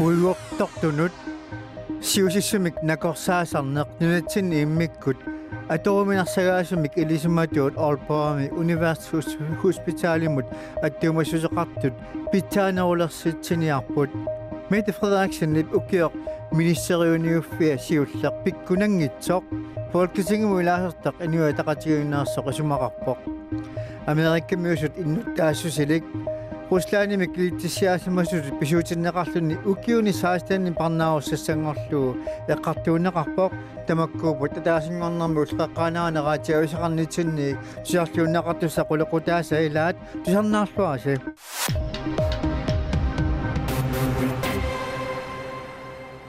puiguortortunut siusissumik nakorsaasarneq nunatsin immikkut аторуminarsagaasumik ilisumatuut Aalborgami Universitet Hospitalimut attuumassuseqartut pitsaanерулерситсиниарпут Mette Frederiksen lip ukior ministeriuniuffia siulleq pikkunangitsoq Folketinget muilaasertaq anuataqatiginnаарsoq isumaqarpoq Amerikkammiusut innutaasussilик Ruslani mikliitsissiaasimasut pisuutinneqarluni ukiuni saastanni parnaarussangorluu eqqartuunneqarpoq tamakkuuput tataasinngornermi ulqeqqaanaaneraatiausaqarnitsinni tusiarluunneqartussa qulequtaasa ilaat tusarnaarluasi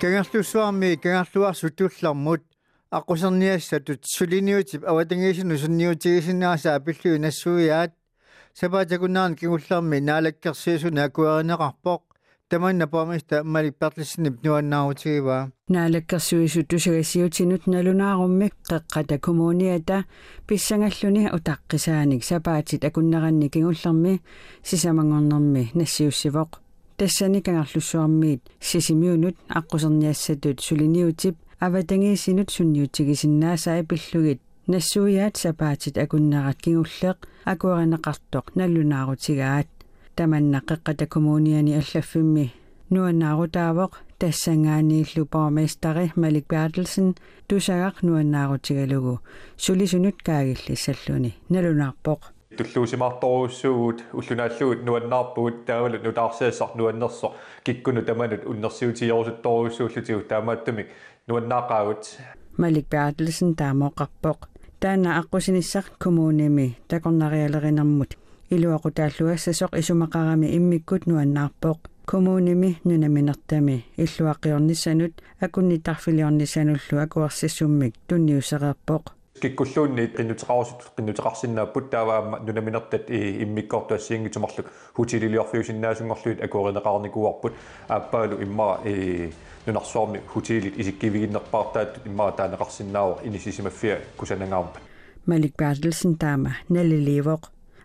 kangerlussuarmi kangerluarsutullarmut аққусерниассатут сулиниутип аватангиисину сунниутигисиннааса апиллуи нассуиаат сапаатакунаан кигуллаарми наалаккерсиисуна акуаринеқарпоқ таманна памиста мали перлиссинип нуаннаарутигива наалаккерсуису тусагасиутинут налунааруммик қеққата коммуниата писсангаллуни утаққисааник сапаатит акуннеранни кигулларми сисамангорнэрми нассиуссивоқ. Тассани кангарлуссуармиит сисимиунут аққусерниассатут сулиниутип аватангиисинут сунниутигисиннаасаа пиллугит нассуиаат сапаатит акуннерат кигуллеқ акуаринеқартоқ наллунаарутигаат таманна қеққата коммуниани аллаффимми. Нуаннаарутаавоқ тассангааннииллу порместари малик бертелсен тусагақ нуаннаарутигалугу сулисунут каагиллиссаллуни налунаарпоқ. Туллуусимаарторуссуугут уллунааллугут нуаннаарпугут таавалут нутаарсиассар нуаннерсо киккуну таманут уннерсиутиорсутторуссууллутигу таамааттумик нуаннаақаагут малик бертелсен таамооқарпоқ таана аққусиниссақ коммуними такорнариалеринэрмут илуақутааллуассасоқ исумақарами иммиккут нуаннаарпоқ коммуними нунаминертами иллуақиорниссанут акуннитарфилиорнисануллу акуарсиссуммик тунниусеқарпоқ киккуллуунни qinnuteqarusut qinnuteqarsinnaaput taavaamma nunaminertat immikortuassiingitumarluk hutililiorfiusinnaasungorluit akuorineqarnikuarput aappaalu immara нунарсуарми хутиилит исиккивигиннерпаартаат иммаа таанеқарсинаавар инисисимаффиа кусанангаарпа малик барлсен таама налиливоқ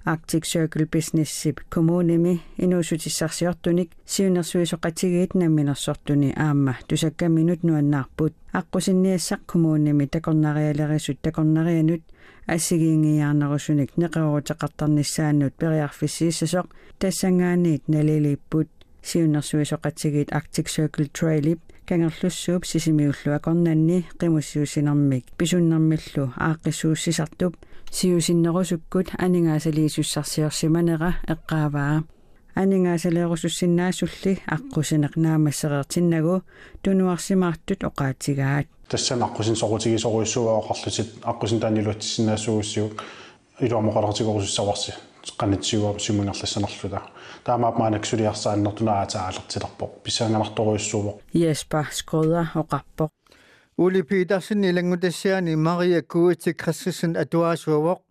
Arctic Circle Business Sip kommunimi inuusutissarsiortunik siunersuisoqatigiit namminersortuni aamma tusakkaminut nuannaarput аққусинниассақ kommunimi такорнариалерисут такорнарианут ассигиингиаарнерусуник неқерутеқартарнissaannут периарфиссииссасоқ тассангаанниит налилиппут сиуннэрсуисоқатсигиит Arctic Circle Trail-ип кангерлуссууп сисимиуллуа корнанни қимуссиусинэрмик писуннэрмиллу ааққиссууссисартуп сиусиннерусуккут анингаасалиисуссарсиорсиманера эққааваа анингаасалеерусуссиннаасулли аққусинеқ наамассереертиннагу тунуарсимаартут оқаатигаат тассана аққусин сорутигисоруйссуа оқарлутит аққусин таанилуатсиннаасуугуссиук илуамоқалертигорусуссаварси qanitsiguarsumuingerlissanerlu ta taamaap maanaksuliarsaannertunaataaallertilerpoq pissaanganartoruissuuvoq Jesper Skoda og Uli Petersen ilangutassiani Maria Kuitsi Christensen atuasuavoq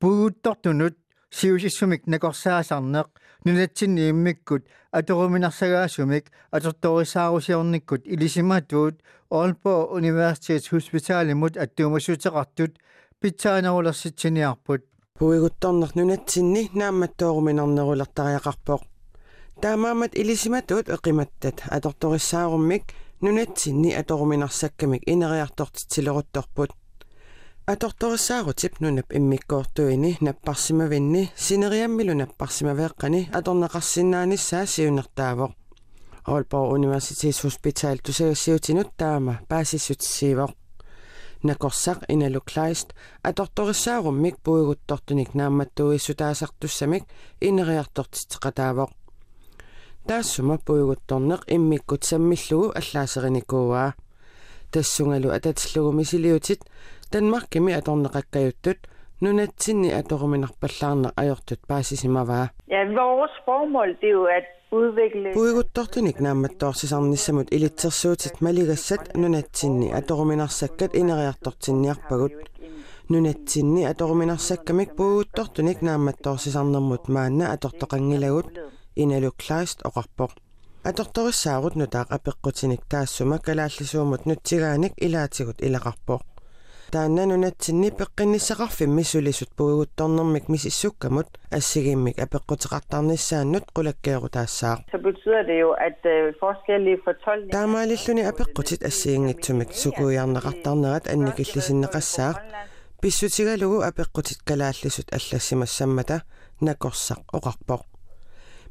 Puuttortunut siusissumik nakorsaasarneq nunatsinni immikkut atoruminarsagaasumik atortorisarusiornikkut ilisimaatuut Aalborg Universitets Hospitalimut attuumassuteqartut pitsaanerulersitsiniarput Puiguttorner nunatsinni naammattoorumинарнерулертариақарпоқ таамаамат илисиматуут эқиматтат аторториссааруmmик нунатсинни аторуминарсаккамик инериартортитсилерутторпут аторториссаарутип нунап иммиккоортуини наппарсимавинни синериаммилу наппарсимавеэққани аторнеқарсинааниссаа сиунертаавоқ Aalborg Universitets Hospital тусагассиутинут таама паасиссутсиивоқ накорсақ иналуклаист аторториссааруммик пуигуттортуник наамматтуиссутаасартуссамик инериартортитеқатаавоқ таассума пуигутторнеқ иммиккут саммиллугу аллаасериникууаа тассунгалу ататиллугу мисилиутит данмаркими аторнеқаккаюттут нунатсинни аторуминарпаллаарнеқ ajortut paasisimaavaa Ja, vores formål det er jo at udvikle puiguttortunik naammattoorsisaarnissamut ilitsersuutit maligassat nunatsinni atoruminarsakkat ineriartortinniarpagut nunatsinni atoruminarsakkamik puiguttortunik naammattoorsisaarnermut maanna atortoqangilagut inaluklaist oqarpoq аторториссаарут нутаақ апеққутиник таассума калааллисуумут нутсигааник илаатигут илақарпоқ таанна нунатсинни пеққинниссақарфимми сулисут пуигутторнэрмик мисиссуккамут ассигиммик апеққутеқартарниссааннут қулаккееру таассаа Så betyder det jo, at øh, forskellige fortolkninger... таамаалиллуни апеққутит ассиингитсумик сукуиарнеқартарнерат анникиллисиннеқассаа писсутигалугу апеққутит калааллисут аллассимассаммата накорсақ оқарпоқ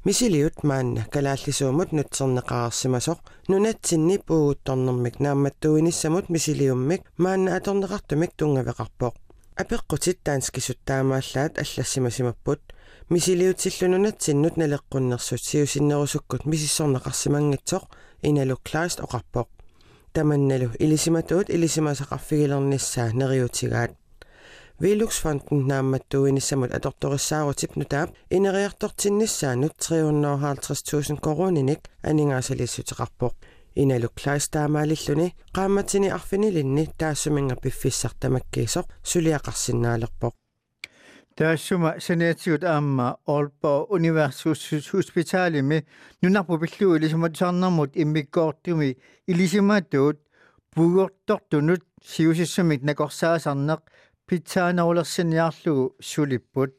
мисилиут маанна калааллисуумут нутсернеқарерсимасоқ нунатсинни пуугутторнэрмик наамматтуиниссамут мисилиуммик маанна аторнеқартумик тунгавеқарпоқ апеққутит таанскисут таамааллаат аллассимасимаппут мисилиутсиллунунатсиннут налеққуннерсут сиусиннерусуккут мисиссорнеқарсимангитсоқ иналук клааст оқарпоқ таманналу илисиматуут илисимасақарфигилерниссаа нериутигаат Veluxfonden naammattuinissamut atortoriссаарутип нутаап инериартортиннissaanut 350000 корoninik анингаасалиссутеқарпоқ иналук клаастаамаалиллуни qaammatini arfinilинни таассуминга пиффиссартамаккиисоқ сулиақарсинаалерпоқ таассума санаатигут аама Aalborg Universitets Hospitalimi нунарпу пиллуу илисиматсаарнэрмут иммиккоортуми илисимаатуут пугортортунут сиусиссамик накорсаасарнеқ сулиппут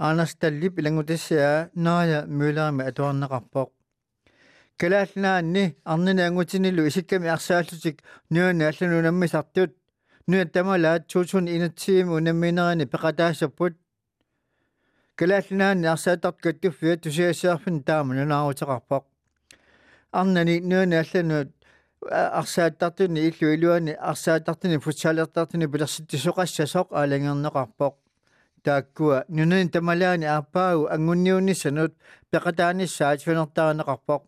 Anders Dallip илангутассаа наая мюлерми атуарнеқарпоқ калаалнаанни арнинаангутинилу исикками арсааллутик нуана алланунаммисартут нуа тамалаат 2021 унамминерани пеқатаассаппут калаалнаанни арсаатарт каттуффиа тусиассаарфин таама нунаарутеқарпоқ арнани нуана алланут арсааттартуни иллу илуани арсааттартуни футсаалертартуни пилерситтисоқассасоқ аалангернеқарпоқ. Тааккуа нунин тамалаани ааппаагу ангунниунниссанут пеқатааниссаат финертаанеқарпоқ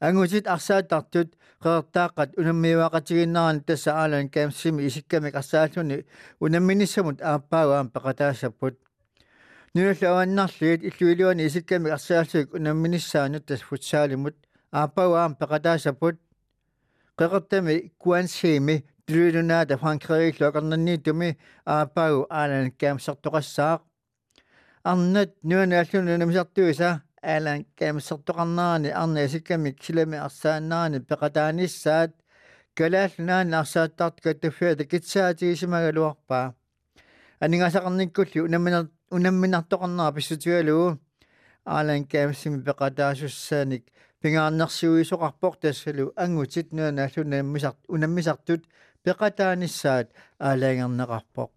ангутит арсааттартут қеэртааққат унаммиуақатигиннарани тасса аалан каамсими исиккамик арсааллуни унамминиссамут ааппаагу аам пеқатаассаппут нуналлаваннарлиит иллуилуани исиккамик арсааллуик унамминиссаанут тас футсаалимут ааппаагу аам пеқатаассаппут qeqertami kuansiimi tuluunaata frankeriik loqernanni tumi aapau aalan kaamsertoqassaaq арнат нуанааллуна намисартуиса аалан камсертоқарнаарани арна исикками килами арсааннаарани пеқатааниссаат калааллунаани арсааттарт каттаффиата китсаатигисимагалуарпаа анингасақарниккуллу унамминар унамминартоқарнаа писсутигалуу аалан камсими пеқатаасуссааник peqataasussanik пингаарнэрсуисоқарпоқ тассалу ангутит нуанааллунаммисар унаммисартут пеқатаанissaат аалаангернеқарпоқ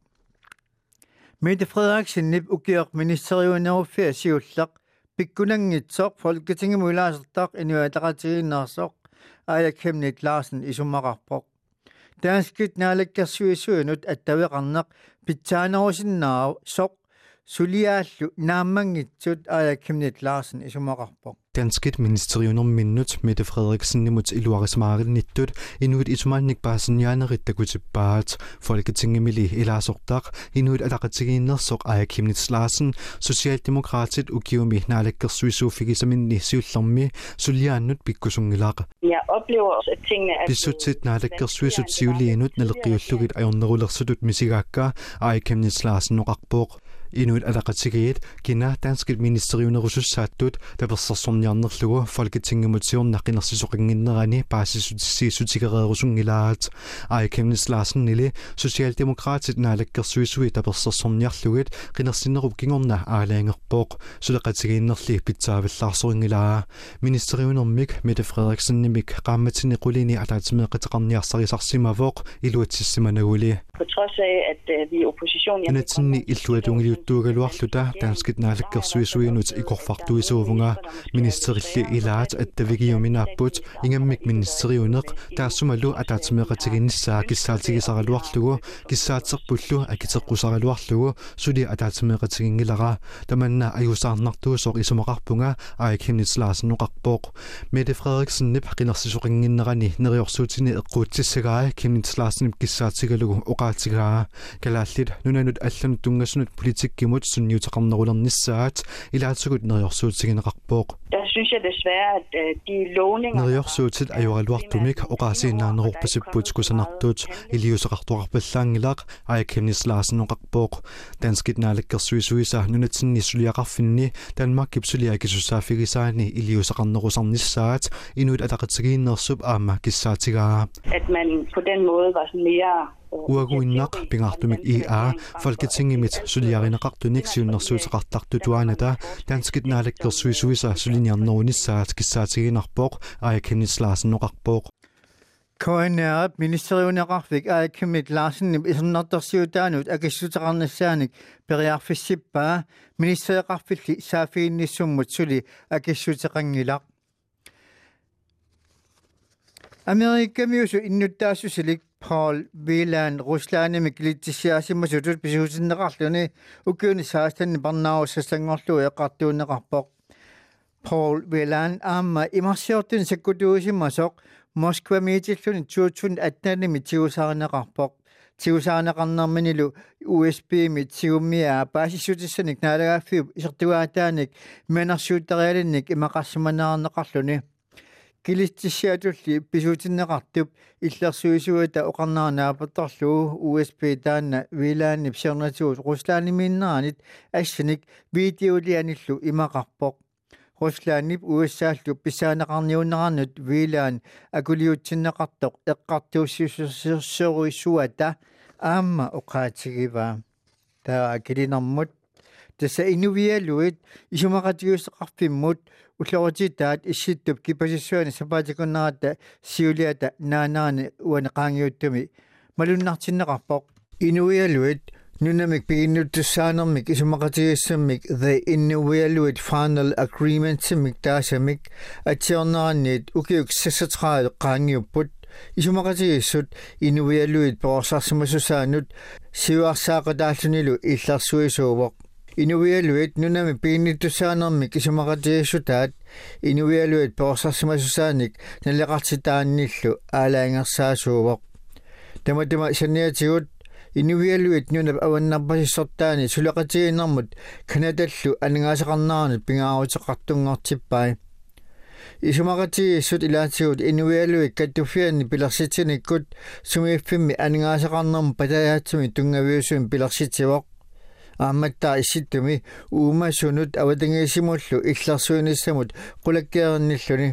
Mette Frederiksen nip ukiaq ministeriuneruffia siullaq pikkunangitsoq folketingemulaasertaq inuataqatigiinnaarsoq aayakkemnit Larsen isumaqarpoq Danskit naalakkersuisuunut attaveqarneq pitsaanarusinnaa soq сулиааллу нааммангитсут ая Larsen isumaqarpoq. исумақарпоқ Danskit ministeriunum minnut Mette Frederiksen imod Iluaris Maril nittut inuit isumannik basen janarit takutippaat Folketingemili ilasortak inuit alakatiginnersok aja Kimnits Larsen Socialdemokratit ukiumi naalekkersuisu fikisaminni siullermi Suliannut pikkusungilaq Jeg oplever at tingene er Bisutsit naalekkersuisut siuliinut naleqiullugit ajornerulersutut misigaakka aja Kimnits Larsen noqarpoq inuit alaqatigiit kina danskit ministeriunerusussaаттут таперсэрсорниарнерлугу folketingemutiornaqinersisoqinginnerani paasisutissiisutigereerusungilaaat aikemnis Larsen nili socialdemokratit naalakkersuisui taperсэрсорниарлугит qinерсиннеруп кигорна аалаангерпооq сулеqatigiinnerli pitsaavillaarsорингилаа ministeriunermik Mette Frederiksen nimik qaammatini qulini alaatimeeqiteqarniarsarisarsимавооq iluatsissimanaguli På trods af, at øh, vi er opposition... Inatsinni illuatungiliuttuugaluarluta taanskit naalakkersuisuinut ikorfartuisuuvunga ministerilli ilaat attavigiuminaapput ingammik ministeriuneq taassumalu ataatimeeqatiginnissaa kissaatigisaraluarlugu kissaaterpullu akiteqqusaraluarlugu suli ataatimeeqatigingilara tamanna ajusaarnartuusoq isumaqarpunga aaikhinnits laarsennoqarpooq Mette Frederiksen nip qinersisoqinginnerani neriorsuutini eqquutsissagaai kinnits laarsenip kissaatigalugu oqaatigaa kalaallit nunanut allanut tungassunut politikkimut sunniuteqarnerulernissaat ilaatsugut neriorsuutigineqarpooq der synes jeg desværre, at øh, de lovninger... Neriorsuutit ajuraluartumik oqaasiinnaanneruppasipput kusanartuut iliuseqartuaqarpallaangilaq ajakemnislaasennoqarpooq danskit naalakkersuisuisa nunatsinni suliaqarfinni Danmark kipsuliakisussaafigisaani iliuseqarnerusarnissaat inuit alaqatigiinnersup aamma kissaatigaa At man på den måde var sådan mere uaguinnak pingartumik EA folketingimit suliarinaqartunik siunnersuutaqartartutuanata tanskitnaalakkersuisuisa sulinjarnerunissaat kissaatiginarpoq ayakinnislaasinnoqarpoq Koineret ministeriunerarvik Alkimit Larsen isernertorsiutaanut akissutaqarnassaanik periarfissippaa ministeriqarfilli saafiinnissummut suli akissuteqangilaq Amerikamiusu innuttaasusalik Paul Wieland Ruslanimik литсиаасимасутут писуусиннеқарлуни уккуни саастанни парнааруссаллангорлу эққартуунеқарпоқ Paul Wieland аама имарсиортин саккутуусимасоқ Москва митиллуни 2018-ми тиусаарнеқарпоқ тиусаарнеқарнэрминилу USB-ми тиуммиа паасиссутиссаник наалагааффиуп исертуаатааник менарсууттериалинник имақарсиманаарнеқарлуни килиттиссиатулли писуутиннеқартуп иллерсуисуата оқарнаанаапатторлуу USB таанна вилаанни псернатуут руслааниминнаанит ассаник видеолианиллу имақарпоқ руслааннип уассааллу писаанеқарниуннеқарнут вилаан акулиутсиннеқартоқ эққартуussissuuruissuata аама оқаатигива таа килинэрмут тасса инувиалуит исумақатиусеқарфиммут уллорутитаат исситтуп кипасиссуани сапаатикуннарата сиулиата наанаани qaangiuttumi малуннартиннеқарпоқ инувиалуит нунамик пигиннуттуссаанермик исумақатигиссаммик the innuvialuit final agreement симик таасамик атсиорнеранниит укиук 36 qaangiupпут исумақатигиссут инувиалуит поорсарсимасусаанут сиуарсаақатааллунилу илларсуисуувоқ инувиалуит нунами пиинниттусаанерми кисумақатииссутаат инувиалуит поорсарсимасусааник налеқартитаанниллу аалаангерсаасуувоқ таматима санниатигут инувиалуит нунап аваннарпасиссортаани сулеқатигиннэрмут канадаллу ангаасақарнаарнут пингаарутеқартунгортиппай исумақатигиссут илаатигут инувиалуик каттуффианни пиларситиниккут сумииффимми ангаасақарнэрм патаяатсуми тунгавиусуин пиларситивоқ ааматтаа исситтуми уумасунут аватангиисимуллу илларсуиниссамут qulakkeernilluni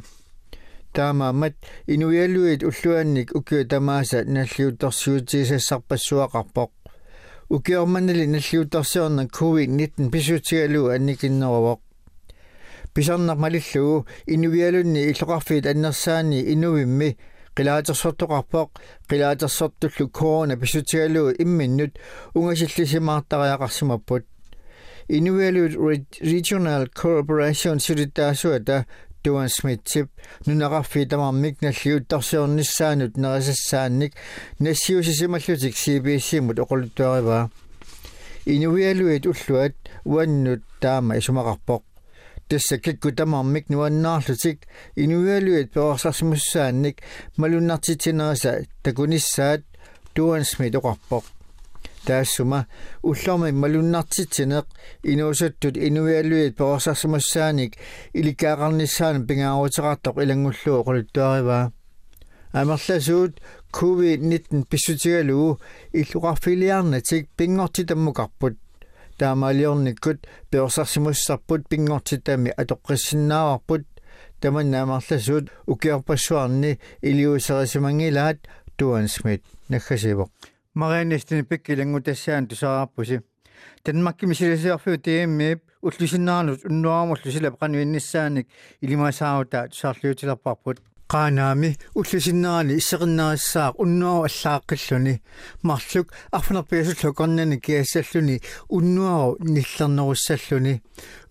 таамаамат инуиалуит уллуанник укиу тамааса наллиутторсуутигисассарпассуақарпоқ укиорманнали наллиутторсиорна covid-19 писуутигалуу анникиннеровоқ писарнар малиллугу инуиалунни иллоқарфиит аннерсаани инувимми qilaatersortoqarpoq qilaatersortullu corona pisutigaluu imminnut ungasillisimaartariaqarsimapput Inuvialut Regional Corporation siritaasuata Duan Smith Tip nunaqarfi tamarmik nalliuttarsiornissaanut nerisassaannik nassiusisimallutik CBC-mut oquluttuarivaa Inuvialuit ulluat uannut taama isumaqarpoq тассаккакку тамармик нуаннаарлутик. Инуиалуит пеорсарсимуссаанник малуннартитинераса такуниссаат туансми тоқарпоқ таассума уллорми малуннартитинеқ инуусуттут инуиалуит пеорсарсимуссааник иликкаақарниссаан пингааруутеқартоқ илангуллуу оқулуттуариваа амерласуут covid-19 писсутигалуу иллуқарфилиарнатик пингортитаммукарпут таамаалиорниккут пеорсарсимуссарпут пингортитами атоққиссиннааварпут таманнаамарласуут укиарпассуарни илиусерисимангилаат туан смит наггасивоқ марианистини пиккилангутассаан тусаараппуси танмакки мисилисиарфиу тииммип уллусиннаанут уннуарамуллу сила пеқануинниссааник илимасааута тусаарлиутиларпарпут qaanaami уллисиннаали иссеқиннаассаа уннуару аллааққиллуни марлук арфунерпиасу лукарнани киассаллуни уннуару ниллернеруссаллуни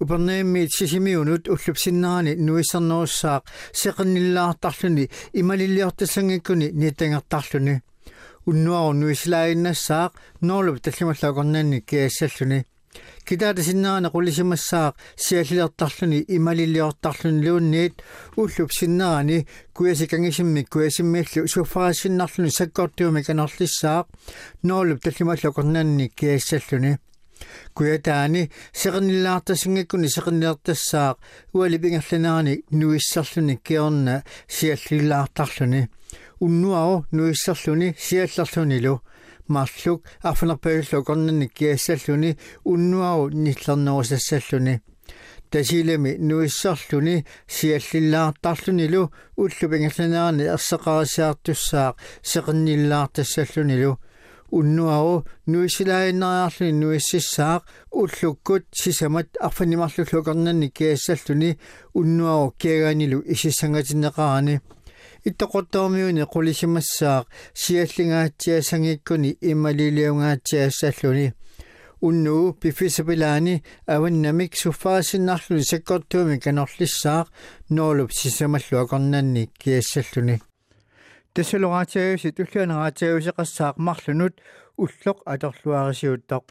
упернеэмми сисимиунут уллупсиннаани нуиссернеруссаақ сеқинниллаартарлуни ималиллиортассангиккуни нитангертарлуни уннуару нуислаиннассаақ норлуп таллималлаақарнани kiassalluni китаата синнаана qulisimassaaq siallilertarluni imalilliortarluni luunniit уллуп синнерани куясикангисиммик куясиммиаллу суффарассиннарлуни саккортиуми канерлиссаақ ноолуп таллималлу корнанни киассаллуни куятаани сеқарниллаартасингаккуни сеқарнилертассаақ уалипингерланерани нуиссарлуни киорна сиаллиллаартарлуни уннуао нуиссарлуни сиаллерлунилу марлук афнерпагиллу корнанни киассаллуни уннуао ниллернерусассаллуни тасилами нуиссарлуни сиаллиллаартарлунилу уллупингерланерани ерсеқарисаартуссаақ сеқарниллаартассаллунилу уннуару нуисилаиннариарлуни нуиссисsaaq уллуккут сисамат арфанимарлуллукернанни киассаллуни уннуару киагаанилу исиссангатиннеқарани иттоқортоормиуни қулисимассаақ сиаллингаатсиасангиккуни ималилиунгаатсиассаллуни уннуу пифисапилаани аваннамик суффаасиннарлуни саккортуumi канорлиссаақ ноолуп сисамаллуакорнанни киассаллуни. Тассалораатиагуси туллуанераатиагуси qassаақ марлунут уллоқ аторлуарисиуттоқ